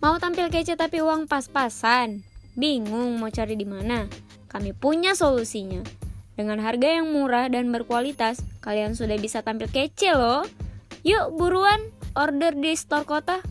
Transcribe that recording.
Mau tampil kece tapi uang pas-pasan? Bingung mau cari di mana? Kami punya solusinya. Dengan harga yang murah dan berkualitas, kalian sudah bisa tampil kece loh. Yuk buruan order di store kota